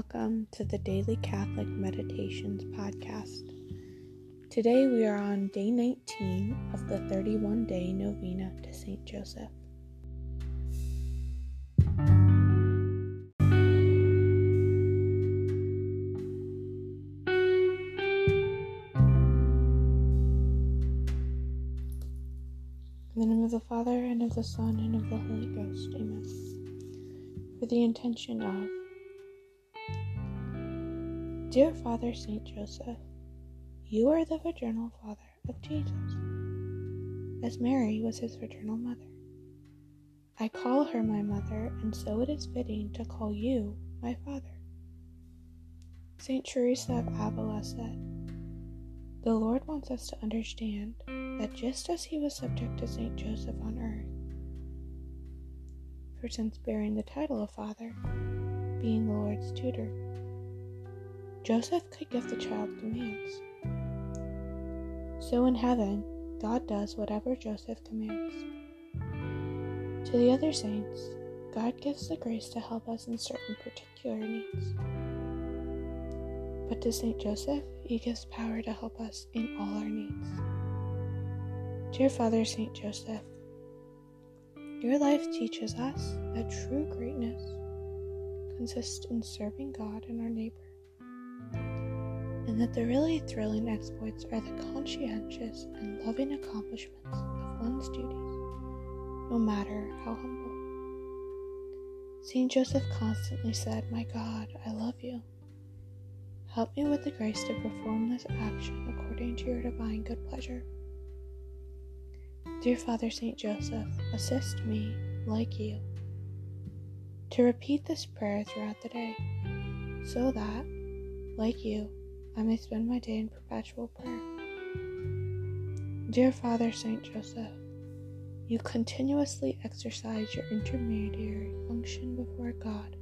welcome to the Daily Catholic Meditations podcast. Today we are on day 19 of the 31 day novena to St. Joseph. In the name of the Father, and of the Son, and of the Holy Ghost. Amen. For the intention of Dear Father Saint Joseph, you are the fraternal father of Jesus, as Mary was his fraternal mother. I call her my mother, and so it is fitting to call you my father. Saint Teresa of Avila said, The Lord wants us to understand that just as he was subject to Saint Joseph on earth, for since bearing the title of father, being the Lord's tutor, Joseph could give the child commands. So in heaven, God does whatever Joseph commands. To the other saints, God gives the grace to help us in certain particular needs. But to St. Joseph, he gives power to help us in all our needs. Dear Father St. Joseph, your life teaches us that true greatness consists in serving God and our neighbor and that the really thrilling exploits are the conscientious and loving accomplishments of one's duties, no matter how humble. St. Joseph constantly said, My God, I love you. Help me with the grace to perform this action according to your divine good pleasure. Dear Father St. Joseph, assist me, like you, to repeat this prayer throughout the day, so that, like you, I may spend my day in perpetual prayer. Dear Father Saint Joseph, you continuously exercise your intermediary function before God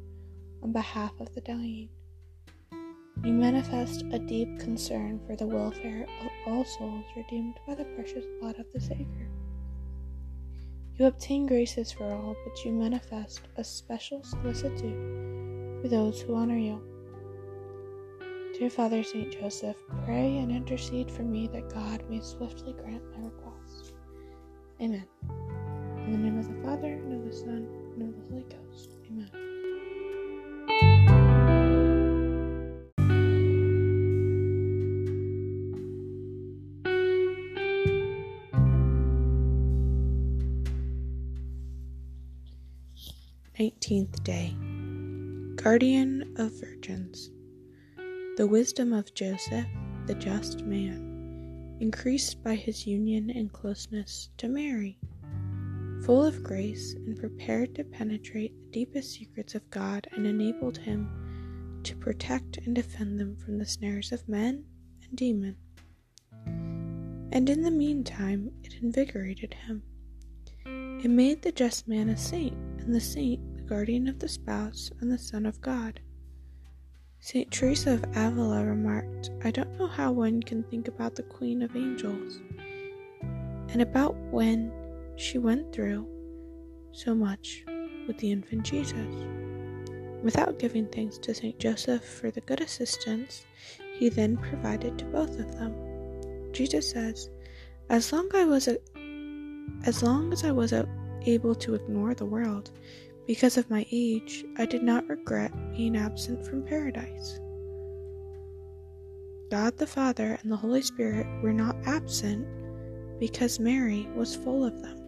on behalf of the dying. You manifest a deep concern for the welfare of all souls redeemed by the precious blood of the Savior. You obtain graces for all, but you manifest a special solicitude for those who honor you. Dear Father Saint Joseph, pray and intercede for me that God may swiftly grant my request. Amen. In the name of the Father, and of the Son, and of the Holy Ghost. Amen. Nineteenth Day Guardian of Virgins the wisdom of Joseph, the just man, increased by his union and closeness to Mary, full of grace and prepared to penetrate the deepest secrets of God, and enabled him to protect and defend them from the snares of men and demon. And in the meantime, it invigorated him. It made the just man a saint, and the saint the guardian of the spouse and the Son of God. St. Teresa of Avila remarked, I don't know how one can think about the Queen of Angels and about when she went through so much with the infant Jesus. Without giving thanks to St. Joseph for the good assistance he then provided to both of them. Jesus says, As long I was a, as long as I was able to ignore the world because of my age, I did not regret being absent from paradise. God the Father and the Holy Spirit were not absent because Mary was full of them.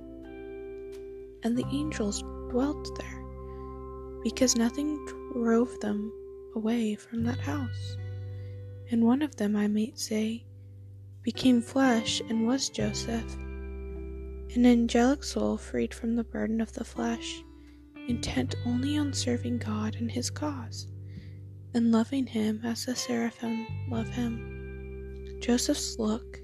And the angels dwelt there because nothing drove them away from that house. And one of them, I might say, became flesh and was Joseph, an angelic soul freed from the burden of the flesh intent only on serving God and His cause, and loving Him as the seraphim love Him. Joseph's look,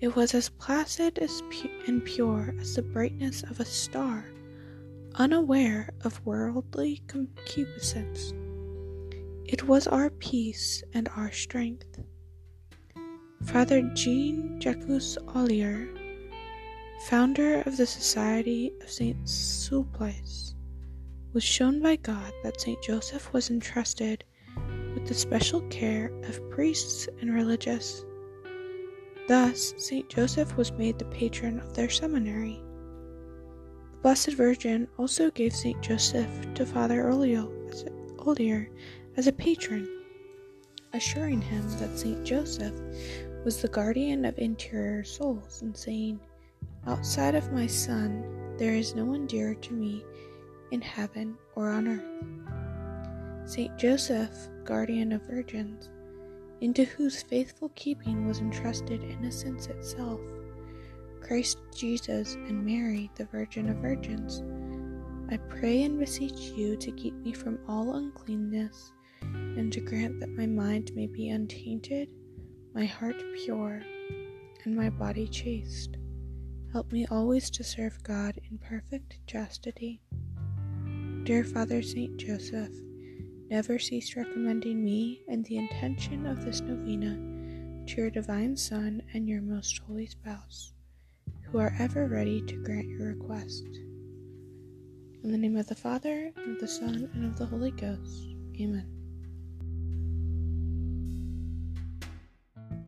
it was as placid as pu- and pure as the brightness of a star, unaware of worldly concupiscence. It was our peace and our strength. Father Jean Jacques Olier, founder of the Society of St. Sulpice, was shown by God that St. Joseph was entrusted with the special care of priests and religious. Thus, Saint Joseph was made the patron of their seminary. The Blessed Virgin also gave Saint Joseph to Father Olier as a patron, assuring him that Saint Joseph was the guardian of interior souls and saying, Outside of my Son, there is no one dearer to me in heaven or on earth. Saint Joseph, guardian of virgins, into whose faithful keeping was entrusted innocence itself, Christ Jesus and Mary, the Virgin of Virgins, I pray and beseech you to keep me from all uncleanness, and to grant that my mind may be untainted, my heart pure, and my body chaste. Help me always to serve God in perfect chastity. Dear Father Saint Joseph, Never cease recommending me and the intention of this novena to your divine Son and your most holy spouse, who are ever ready to grant your request. In the name of the Father, and of the Son, and of the Holy Ghost. Amen.